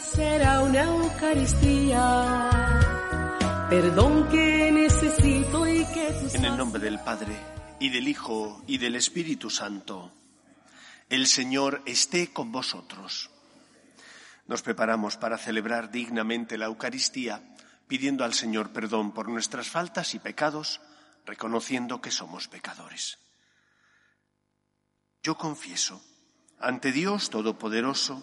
será una Eucaristía. Perdón que necesito y que En el nombre del Padre, y del Hijo, y del Espíritu Santo, el Señor esté con vosotros. Nos preparamos para celebrar dignamente la Eucaristía, pidiendo al Señor perdón por nuestras faltas y pecados, reconociendo que somos pecadores. Yo confieso ante Dios Todopoderoso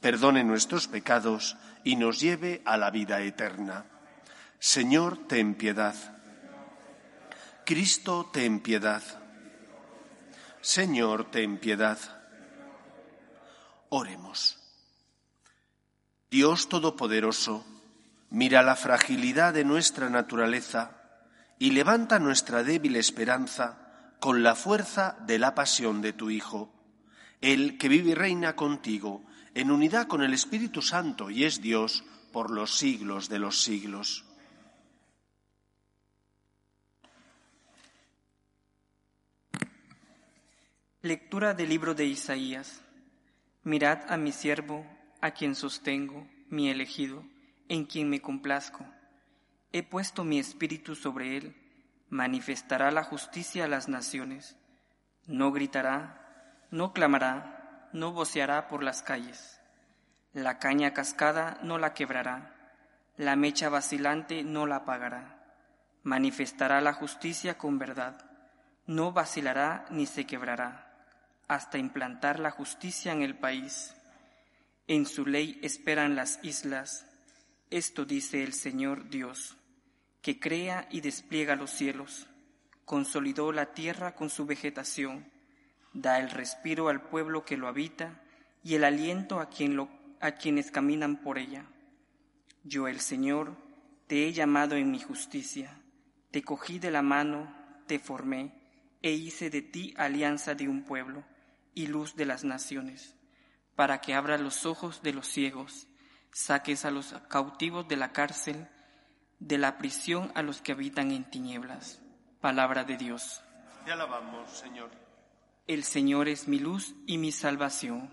perdone nuestros pecados y nos lleve a la vida eterna. Señor, ten piedad. Cristo, ten piedad. Señor, ten piedad. Oremos. Dios Todopoderoso, mira la fragilidad de nuestra naturaleza y levanta nuestra débil esperanza con la fuerza de la pasión de tu Hijo, el que vive y reina contigo en unidad con el Espíritu Santo y es Dios por los siglos de los siglos. Lectura del libro de Isaías. Mirad a mi siervo, a quien sostengo, mi elegido, en quien me complazco. He puesto mi espíritu sobre él, manifestará la justicia a las naciones. No gritará, no clamará, no voceará por las calles. La caña cascada no la quebrará, la mecha vacilante no la apagará. Manifestará la justicia con verdad, no vacilará ni se quebrará hasta implantar la justicia en el país. En su ley esperan las islas. Esto dice el Señor Dios, que crea y despliega los cielos, consolidó la tierra con su vegetación, da el respiro al pueblo que lo habita y el aliento a, quienes caminan por ella. Yo, el Señor, te he llamado en mi justicia, te cogí de la mano, te formé e hice de ti alianza de un pueblo y luz de las naciones, para que abras los ojos de los ciegos, saques a los cautivos de la cárcel, de la prisión a los que habitan en tinieblas. Palabra de Dios. Te alabamos, Señor. El Señor es mi luz y mi salvación.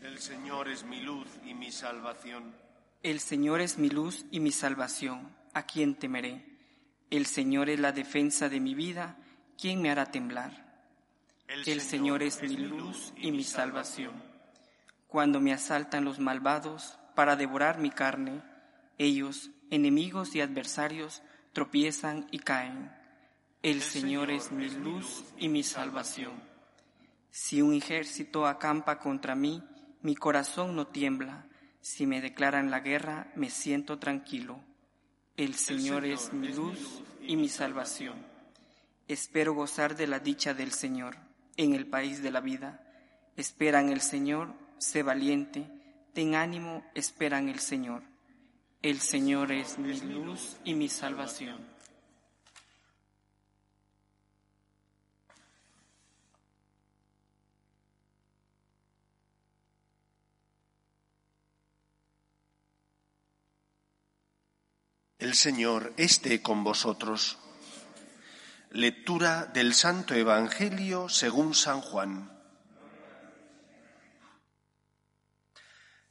El Señor es mi luz y mi salvación. El Señor es mi luz y mi salvación. ¿A quién temeré? El Señor es la defensa de mi vida. ¿Quién me hará temblar? El Señor es mi luz y mi salvación. Cuando me asaltan los malvados para devorar mi carne, ellos, enemigos y adversarios, tropiezan y caen. El Señor es mi luz y mi salvación. Si un ejército acampa contra mí, mi corazón no tiembla. Si me declaran la guerra, me siento tranquilo. El Señor es mi luz y mi salvación. Espero gozar de la dicha del Señor en el país de la vida. Espera en el Señor, sé valiente, ten ánimo, espera en el Señor. El Señor es mi luz y mi salvación. El Señor esté con vosotros. Lectura del Santo Evangelio según San Juan.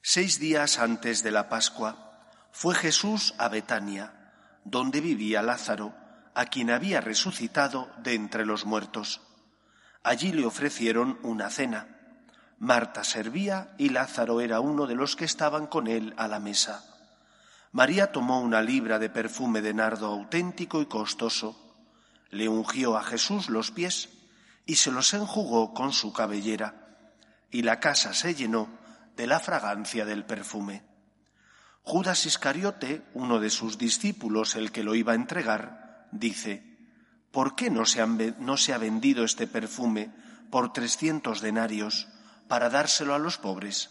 Seis días antes de la Pascua fue Jesús a Betania, donde vivía Lázaro, a quien había resucitado de entre los muertos. Allí le ofrecieron una cena. Marta servía y Lázaro era uno de los que estaban con él a la mesa. María tomó una libra de perfume de nardo auténtico y costoso, le ungió a Jesús los pies y se los enjugó con su cabellera, y la casa se llenó de la fragancia del perfume. Judas Iscariote, uno de sus discípulos, el que lo iba a entregar, dice, ¿por qué no se, ha vendido este perfume por trescientos denarios para dárselo a los pobres?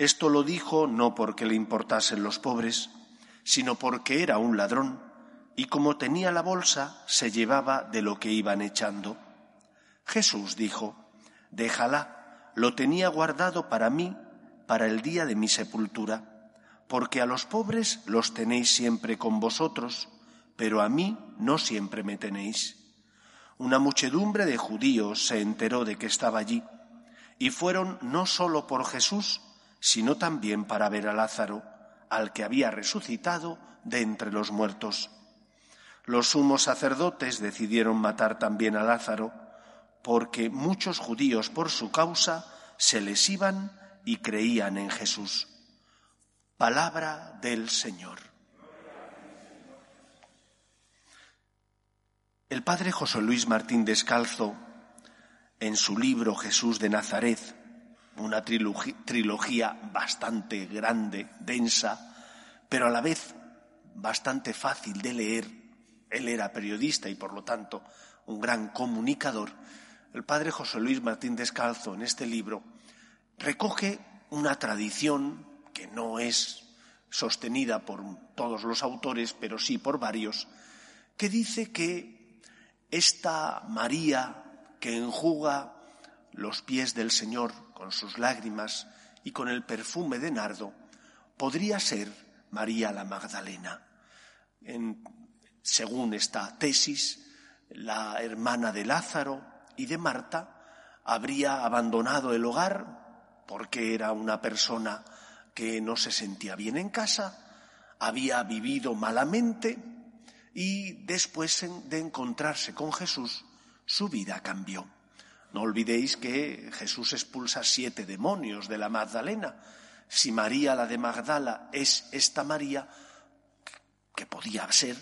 Esto lo dijo no porque le importasen los pobres, sino porque era un ladrón, y como tenía la bolsa, se llevaba de lo que iban echando. Jesús dijo, Déjala, lo tenía guardado para mí, para el día de mi sepultura, porque a los pobres los tenéis siempre con vosotros, pero a mí no siempre me tenéis. Una muchedumbre de judíos se enteró de que estaba allí, y fueron no solo por Jesús, sino también para ver a Lázaro, al que había resucitado de entre los muertos. Los sumos sacerdotes decidieron matar también a Lázaro, porque muchos judíos por su causa se les iban y creían en Jesús. Palabra del Señor. El padre José Luis Martín Descalzo, en su libro Jesús de Nazaret, una trilogía, bastante grande, densa, pero a la vez bastante fácil de leer, él era periodista y por lo tanto un gran comunicador, el padre José Luis Martín Descalzo en este libro recoge una tradición que no es sostenida por todos los autores, pero sí por varios, que dice que esta María que enjuga los pies del Señor con sus lágrimas y con el perfume de nardo, podría ser María la Magdalena. según esta tesis, la hermana de Lázaro y de Marta habría abandonado el hogar porque era una persona que no se sentía bien en casa, había vivido malamente y después de encontrarse con Jesús, su vida cambió. No olvidéis que Jesús expulsa siete demonios de la Magdalena. Si María la de Magdala es esta María, que podía ser,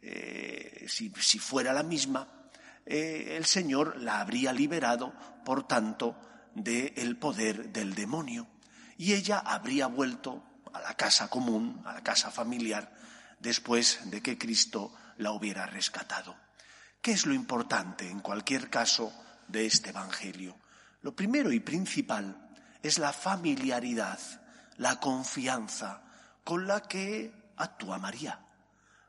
eh, si, fuera la misma, eh, el Señor la habría liberado, por tanto, del poder del demonio. Y ella habría vuelto a la casa común, a la casa familiar, después de que Cristo la hubiera rescatado. ¿Qué es lo importante en cualquier caso de este Evangelio? Lo primero y principal es la familiaridad, la confianza con la que actúa María.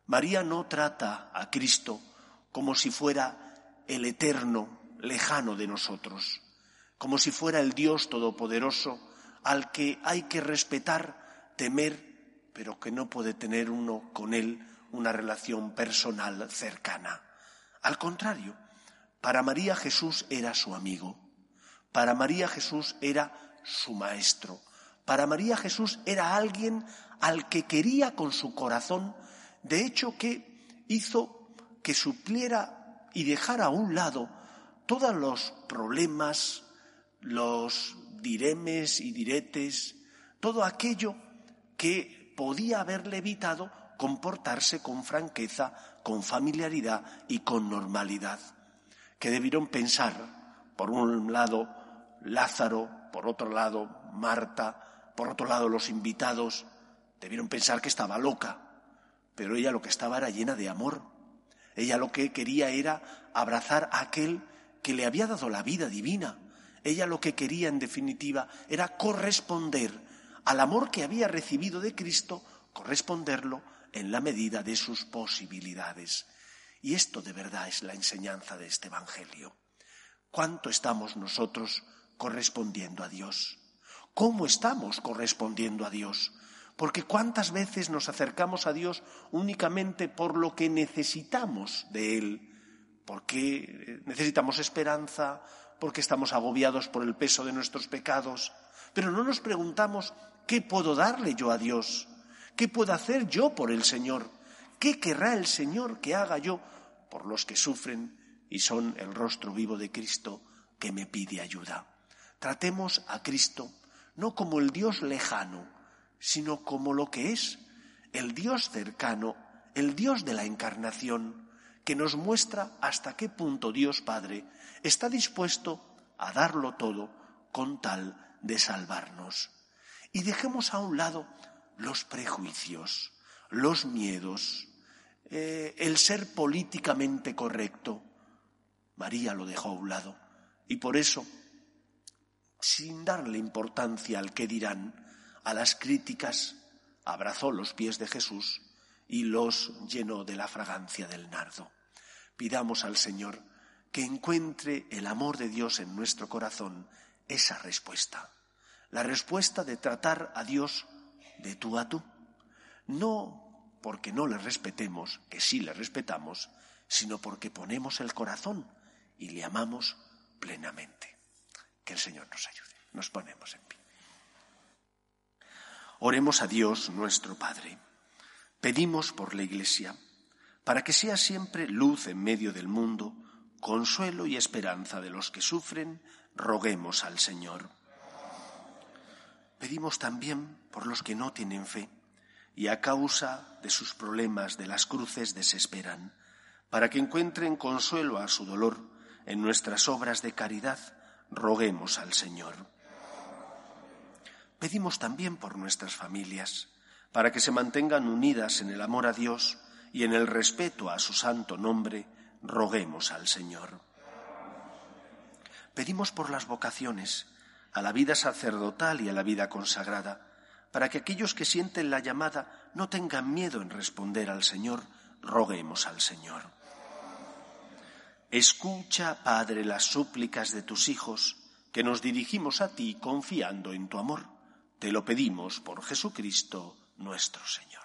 María no trata a Cristo como si fuera el eterno, lejano de nosotros, como si fuera el Dios todopoderoso al que hay que respetar, temer pero que no puede tener uno con él una relación personal cercana. Al contrario, para María Jesús era su amigo, para María Jesús era su maestro, para María Jesús era alguien al que quería con su corazón, de hecho que hizo que supliera y dejara a un lado todos los problemas, los diremes y diretes, todo aquello que podía haberle evitado comportarse con franqueza, con familiaridad y con normalidad. Que debieron pensar, por un lado, Lázaro, por otro lado, Marta, por otro lado, los invitados, debieron pensar que estaba loca, pero ella lo que estaba era llena de amor. Ella lo que quería era abrazar a aquel que le había dado la vida divina. Ella lo que quería, en definitiva, era corresponder al amor que había recibido de Cristo, corresponderlo en la medida de sus posibilidades. Y esto de verdad es la enseñanza de este Evangelio. ¿Cuánto estamos nosotros correspondiendo a Dios? ¿Cómo estamos correspondiendo a Dios? Porque cuántas veces nos acercamos a Dios únicamente por lo que necesitamos de Él, porque necesitamos esperanza, porque estamos agobiados por el peso de nuestros pecados, pero no nos preguntamos ¿Qué puedo darle yo a Dios? ¿Qué puedo hacer yo por el Señor? ¿Qué querrá el Señor que haga yo por los que sufren y son el rostro vivo de Cristo que me pide ayuda? Tratemos a Cristo no como el Dios lejano, sino como lo que es, el Dios cercano, el Dios de la encarnación, que nos muestra hasta qué punto Dios Padre está dispuesto a darlo todo con tal de salvarnos. Y dejemos a un lado los prejuicios, los miedos, eh, el ser políticamente correcto. María lo dejó a un lado y por eso, sin darle importancia al que dirán, a las críticas, abrazó los pies de Jesús y los llenó de la fragancia del nardo. Pidamos al Señor que encuentre el amor de Dios en nuestro corazón esa respuesta, la respuesta de tratar a Dios de tú a tú, no porque no le respetemos, que sí le respetamos, sino porque ponemos el corazón y le amamos plenamente. Que el Señor nos ayude. Nos ponemos en pie. Oremos a Dios nuestro Padre. Pedimos por la Iglesia, para que sea siempre luz en medio del mundo, consuelo y esperanza de los que sufren, roguemos al Señor. Pedimos también por los que no tienen fe, y a causa de sus problemas de las cruces desesperan, para que encuentren consuelo a su dolor en nuestras obras de caridad, roguemos al Señor. Pedimos también por nuestras familias, para que se mantengan unidas en el amor a Dios y en el respeto a su santo nombre, roguemos al Señor. Pedimos por las vocaciones, a la vida sacerdotal y a la vida consagrada, para que aquellos que sienten la llamada no tengan miedo en responder al Señor, roguemos al Señor. Escucha, Padre, las súplicas de tus hijos, que nos dirigimos a ti confiando en tu amor. Te lo pedimos por Jesucristo nuestro Señor.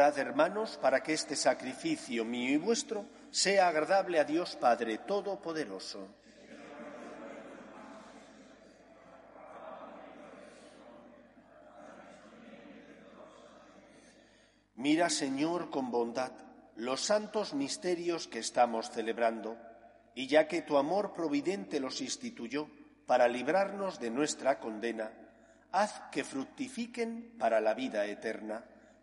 Orad, hermanos, para que este sacrificio mío y vuestro sea agradable a Dios Padre Todopoderoso. Mira, Señor, con bondad los santos misterios que estamos celebrando, y ya que tu amor providente los instituyó para librarnos de nuestra condena, haz que fructifiquen para la vida eterna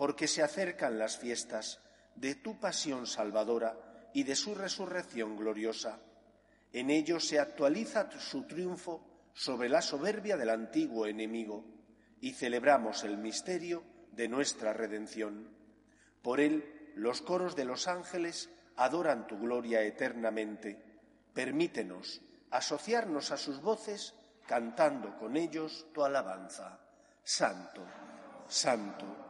porque se acercan las fiestas de tu pasión salvadora y de su resurrección gloriosa. En ello se actualiza su triunfo sobre la soberbia del antiguo enemigo y celebramos el misterio de nuestra redención. Por él los coros de los ángeles adoran tu gloria eternamente. Permítenos asociarnos a sus voces cantando con ellos tu alabanza. Santo, santo,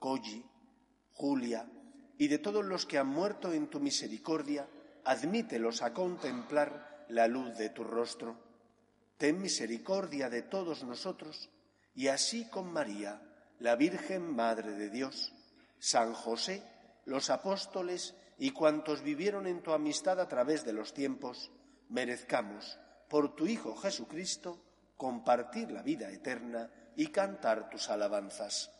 Colli, Julia y de todos los que han muerto en tu misericordia, admítelos a contemplar la luz de tu rostro. Ten misericordia de todos nosotros y así con María, la Virgen Madre de Dios, San José, los apóstoles y cuantos vivieron en tu amistad a través de los tiempos, merezcamos, por tu Hijo Jesucristo, compartir la vida eterna y cantar tus alabanzas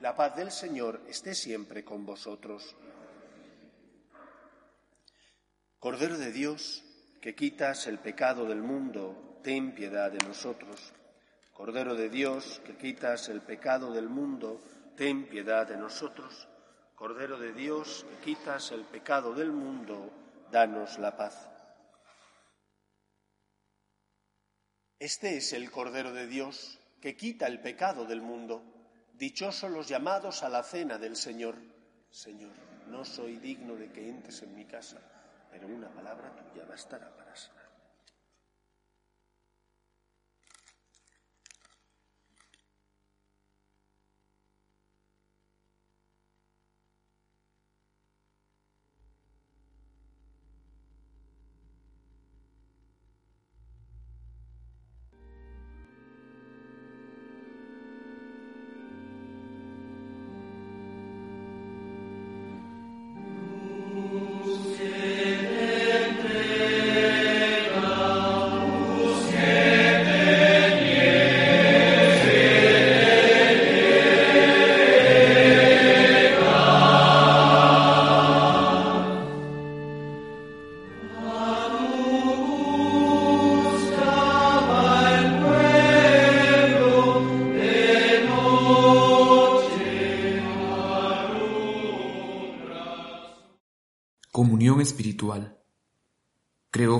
la paz del Señor esté siempre con vosotros. Cordero de Dios, que quitas el pecado del mundo, ten piedad de nosotros. Cordero de Dios, que quitas el pecado del mundo, ten piedad de nosotros. Cordero de Dios, que quitas el pecado del mundo, danos la paz. Este es el Cordero de Dios, que quita el pecado del mundo. Dichosos los llamados a la cena del Señor. Señor, no soy digno de que entres en mi casa, pero una palabra tuya bastará para sanar.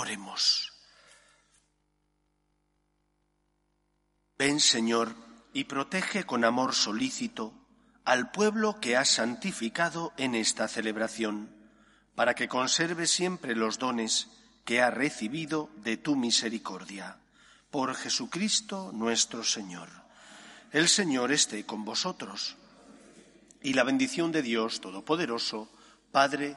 Oremos. Ven, Señor, y protege con amor solícito al pueblo que has santificado en esta celebración, para que conserve siempre los dones que ha recibido de tu misericordia. Por Jesucristo nuestro Señor. El Señor esté con vosotros. Y la bendición de Dios Todopoderoso, Padre,